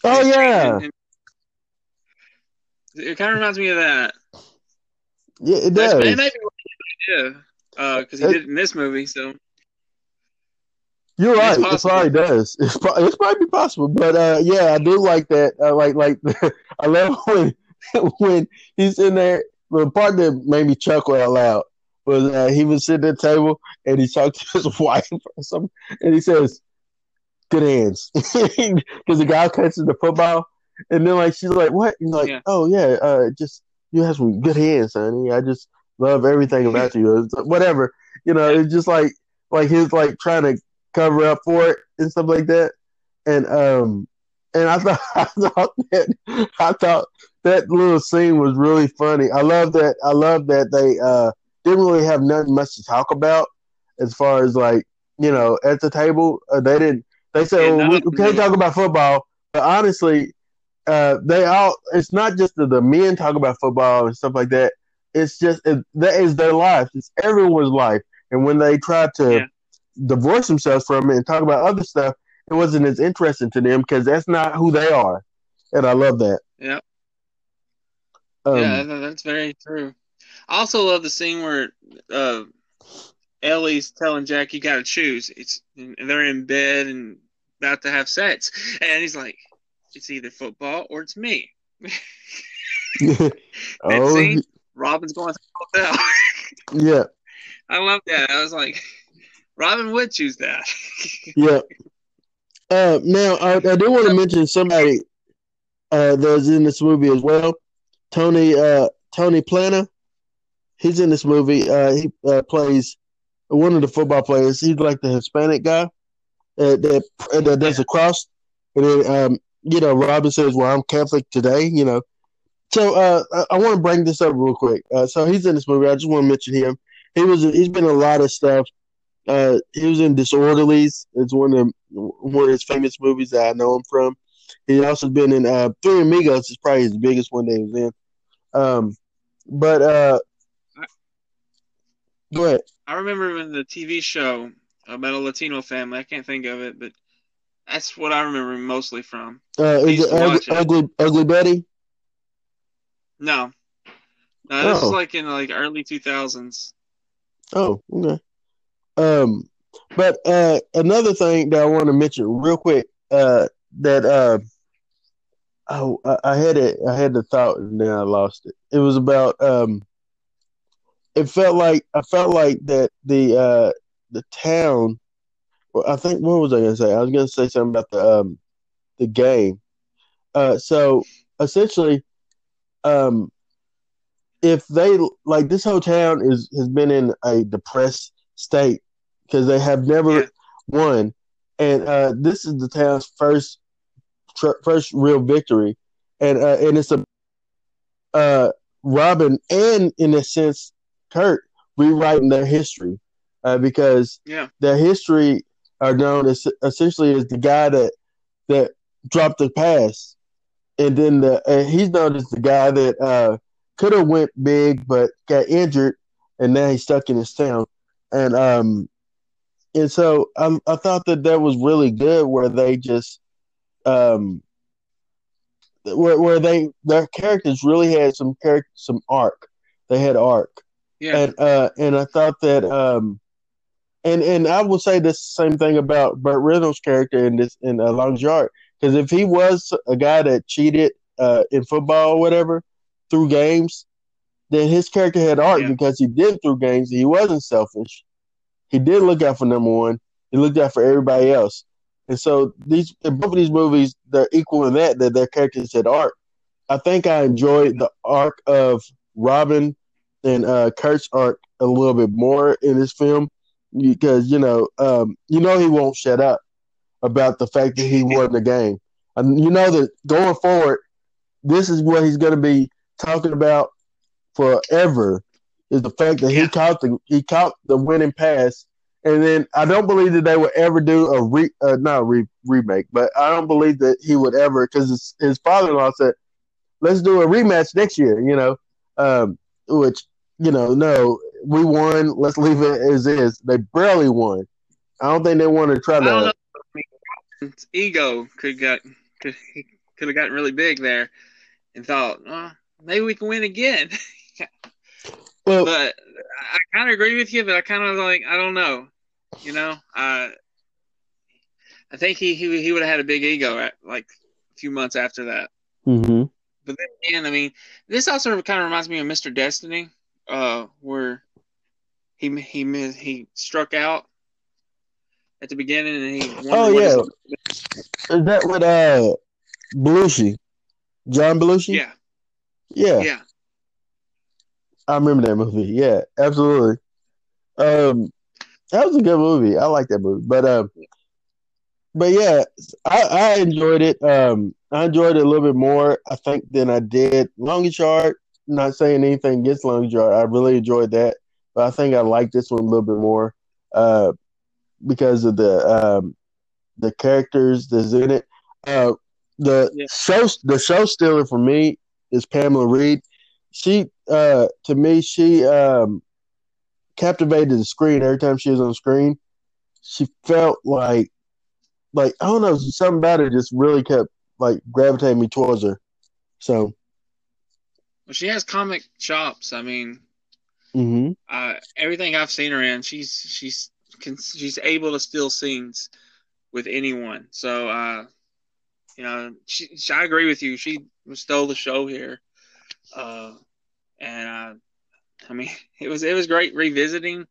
oh yeah And- and- it kind of reminds me of that. yeah it That's, does it may be what he did, yeah, because he It- did it in this movie. So You're right. It probably does. It's, pro- it's probably possible, but uh, yeah, I do like that. I like like I love when when he's in there. The part that made me chuckle out loud was uh, he was sitting at the table and he talked to his wife or something, and he says, "Good hands," because the guy catches the football, and then like she's like, "What?" And like, Yeah. "Oh yeah, uh, just you have some good hands, honey. I just love everything about you. It's whatever, you know." It's just like like he's like trying to cover up for it and stuff like that. And um and I thought I thought that I thought that little scene was really funny. I love that I love that they uh didn't really have nothing much to talk about as far as like, you know, at the table. Uh, they didn't they said, Yeah, well, we, we can't talk about football. But honestly, uh they all it's not just that the men talk about football and stuff like that. It's just it, that is their life. It's everyone's life. And when they try to Yeah. divorce themselves from it and talk about other stuff, it wasn't as interesting to them because that's not who they are. And I love that. Yeah. Um, yeah, that's very true. I also love the scene where uh, Ellie's telling Jack, "You got to choose." It's and they're in bed and about to have sex, and he's like, "It's either football or it's me." oh, scene? Robin's going to the hotel. yeah, I love that. I was like, Robin would choose that. yeah. Uh, now, I, I do want to mention somebody uh, that's in this movie as well. Tony uh, Tony Plana. He's in this movie. Uh, he uh, plays one of the football players. He's like the Hispanic guy. uh, that uh, that does a cross, and then um, you know Robin says, "Well, I'm Catholic today," you know. So uh, I, I want to bring this up real quick. Uh, so he's in this movie. I just want to mention him. He was he's been in a lot of stuff. Uh, he was in Disorderlies. It's one of one of his famous movies that I know him from. He also been in uh, Three Amigos. Is probably his biggest one that he was in. Um, but uh, go ahead. I remember in the TV show about a Latino family. I can't think of it, but that's what I remember mostly from. Uh, is it ugly, ugly, ugly Betty? No, no, this oh. is like in like early two thousands. Oh, okay. Um, but uh, another thing that I want to mention real quick, uh, that uh, oh, I had it, I had the thought and then I lost it. It was about um, it felt like I felt like that the uh the town. Well, I think what was I gonna say? I was gonna say something about the um the game. Uh, so essentially, um, if they like this whole town is has been in a depressed state because they have never yeah. won, and uh, this is the town's first tr- first real victory, and uh, and it's a uh, Robin and in a sense Kurt rewriting their history uh, because yeah. their history are known as essentially as the guy that that dropped the pass, and then the uh, he's known as the guy that uh, could have went big but got injured, and now he's stuck in his town. And um, and so I, I thought that that was really good, where they just um, where where they their characters really had some character some arc. They had arc. Yeah. And uh, and I thought that um, and and I will say the same thing about Burt Reynolds' character in this in uh, Long's Yard because if he was a guy that cheated uh, in football or whatever through games, then his character had arc yeah. because he did through games. He wasn't selfish. He did look out for number one. He looked out for everybody else. And so these both of these movies, they're equal in that that their characters had arc. I think I enjoyed the arc of Robin and uh, Kurt's arc a little bit more in this film because you know um, you know he won't shut up about the fact that he won the game, and you know that going forward, this is what he's going to be talking about forever is the fact that he caught the he caught the winning pass, and then I don't believe that they would ever do a re uh, not a re- remake, but I don't believe that he would ever because his, his father in law said, "Let's do a rematch next year," you know, um, which you know, no, we won. Let's leave it as is. They barely won. I don't think they want to try to. Ego could got could could have gotten really big there, and thought, oh, maybe we can win again. well, but I kind of agree with you, but I kind of like I don't know. You know, I I think he he he would have had a big ego at like a few months after that. Mm-hmm. But then again, I mean, this also kind of reminds me of Mr. Destiny uh, where he he he struck out at the beginning and he. Oh yeah, is that with uh Belushi, John Belushi? Yeah, yeah, yeah. I remember that movie. Yeah, absolutely. Um, that was a good movie. I like that movie, but um, but yeah, I, I enjoyed it. Um, I enjoyed it a little bit more, I think, than I did Longest Yard not saying anything against Long Jar. I really enjoyed that, but I think I like this one a little bit more uh, because of the um, the characters that's in it. Uh, the yeah. show the show stealer for me is Pamela Reed. She uh, to me she um, captivated the screen every time she was on screen. She felt like like I don't know something about her just really kept like gravitating me towards her. So well, she has comic chops. I mean, mm-hmm. uh, everything I've seen her in, she's she's she's able to steal scenes with anyone. So, uh, you know, she, she, I agree with you. She stole the show here, uh, and uh, I mean, it was it was great revisiting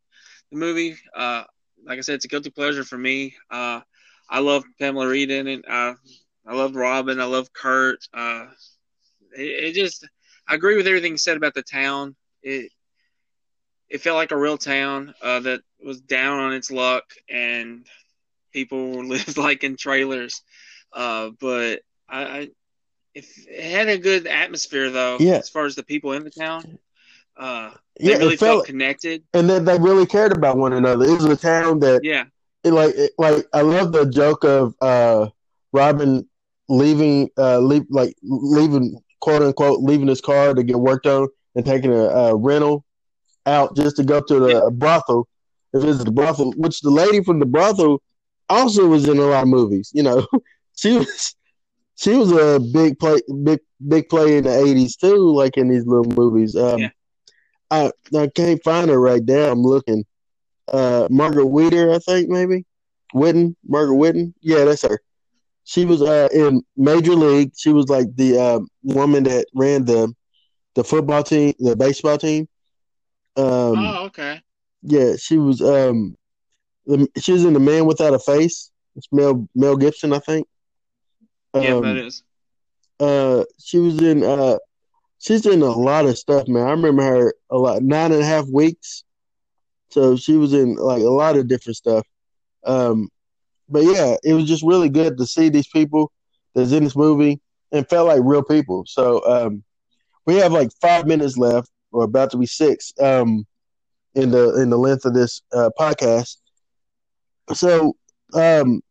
the movie. Uh, like I said, it's a guilty pleasure for me. Uh, I love Pamela Reed in it. Uh, I love Robin. I love Kurt. Uh, it, it just I agree with everything said about the town. It it felt like a real town uh, that was down on its luck, and people lived like in trailers. Uh, but I, I if it had a good atmosphere though, Yeah. as far as the people in the town. Uh, Yeah, really felt, felt connected. and that they really cared about one another. It was a town that Yeah, it, like it, like I love the joke of uh Robin leaving uh leave like leaving quote unquote leaving his car to get worked on and taking a, a rental out just to go to the Yeah. brothel and visit the brothel, which the lady from the brothel also was in a lot of movies. You know, she was she was a big play big big play in the eighties too, like in these little movies. Um Yeah. I I can't find her right now. I'm looking. Uh Margaret Weeder, I think maybe. Whitton, Margaret Whitton. Yeah, that's her. She was uh, in Major League. She was like the uh, woman that ran the the football team, the baseball team. Um, oh, okay. Yeah, she was. Um, the, she was in the Man Without a Face. It's Mel Mel Gibson, I think. Yeah, Um, that is. uh, she was in. Uh, she's in a lot of stuff, man. I remember her a lot. Nine and a half weeks. So she was in like a lot of different stuff. Um, but yeah, it was just really good to see these people that's in this movie and felt like real people. So um, we have like five minutes left, or about to be six, um, in the in the length of this uh, podcast. So um,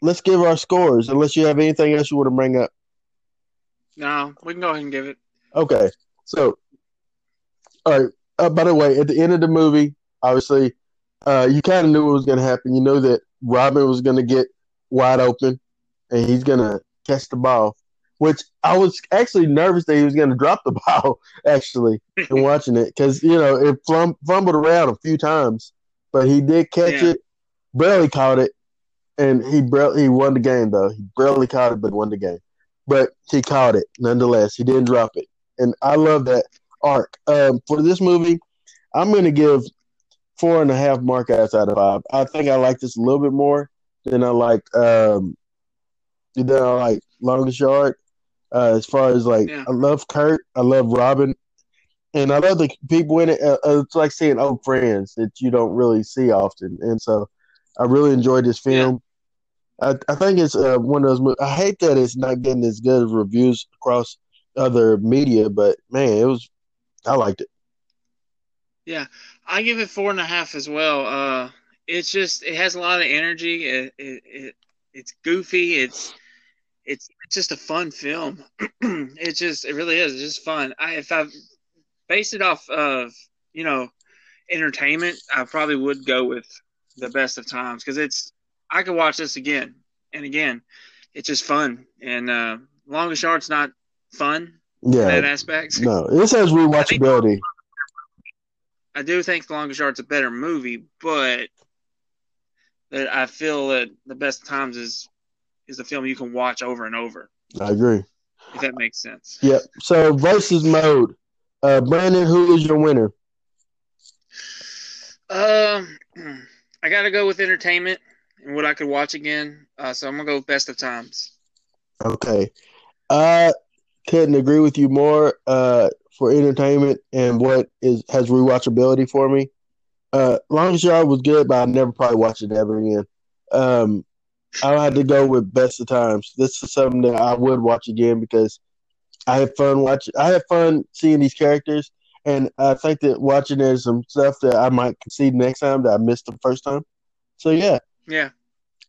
let's give our scores. Unless you have anything else you want to bring up. No, we can go ahead and give it. Okay, so all right. Uh, by the way, at the end of the movie, obviously, uh, you kind of knew what was going to happen. You know that Robin was going to get wide open, and he's going to catch the ball. Which I was actually nervous that he was going to drop the ball. Actually, in watching it, because you know it flum- fumbled around a few times, but he did catch Yeah. it, barely caught it, and he he won the game though. He barely caught it, but won the game. But he caught it nonetheless. He didn't drop it, and I love that arc. Um, for this movie, I'm going to give four and a half mark outs out of five. I think I like this a little bit more than I liked um, than I like Longest Yard. Uh, as far as like, Yeah. I love Kurt, I love Robin, and I love the people in it. Uh, uh, it's like seeing old friends that you don't really see often, and so I really enjoyed this film. I, I think it's uh, one of those. mo- I hate that it's not getting as good of reviews across other media, but man, it was. I liked it. Yeah, I give it four and a half as well. Uh, it's just it has a lot of energy. It, it, it it's goofy. It's it's it's just a fun film. it just it really is. It's just fun. I if I base it off of you know entertainment, I probably would go with the best of times because it's I could watch this again and again. It's just fun and uh, longest yard's not fun in that Yeah, aspect. no, this has rewatchability. I do think The Longest Yard's a better movie, but that I feel that The Best of Times is is a film you can watch over and over, I agree. if that makes sense. Yep. So versus mode, uh, Brandon, who is your winner? Um, I got to go with entertainment and what I could watch again. Uh, so I'm gonna go with Best of Times. Okay, I couldn't agree with you more. Uh, for entertainment and what is has rewatchability for me. Uh, Yard was good, but I never probably watch it ever again. Um, I had to go with Best of Times. This is something that I would watch again because I had fun watching. I had fun seeing these characters, and I think that watching there's some stuff that I might concede next time that I missed the first time. So yeah. Yeah,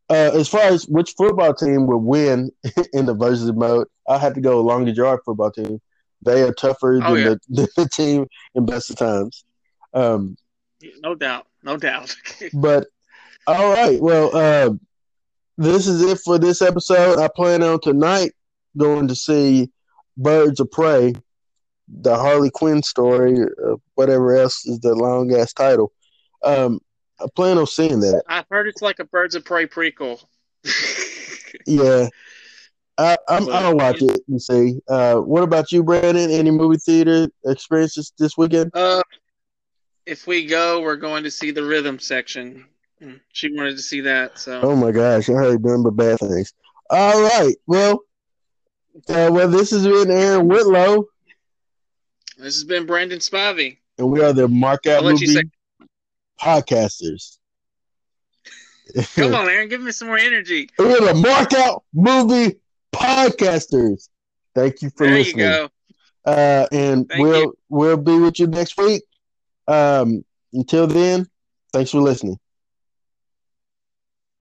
Uh, as far as which football team would win in the versus mode, I had to go Longest Yard football team. They are tougher Oh, than yeah. the, the team in Best of Times. Um, no doubt, no doubt. but all right, well, uh, this is it for this episode. I plan on tonight going to see Birds of Prey, the Harley Quinn story, or whatever else is the long ass title. Um, I plan on seeing that. I've heard it's like a Birds of Prey prequel. Yeah. I, I'm, I'll watch it and see. Uh, what about you, Brandon? Any movie theater experiences this weekend? uh, if we go, we're going to see the rhythm section. Mm, She wanted to see that, so Oh my gosh, I heard nothing but bad things. All right, well, uh, well, this has been Aaron Whitlow, this has been Brandon Spivey. and we are the Mark Out I'll Movie podcasters. Come on, Aaron, give me some more energy. We're the Markout Movie Podcasters. Thank you for there listening. you go. Uh, and Thank we'll you. we'll be with you next week. Um, until then, thanks for listening.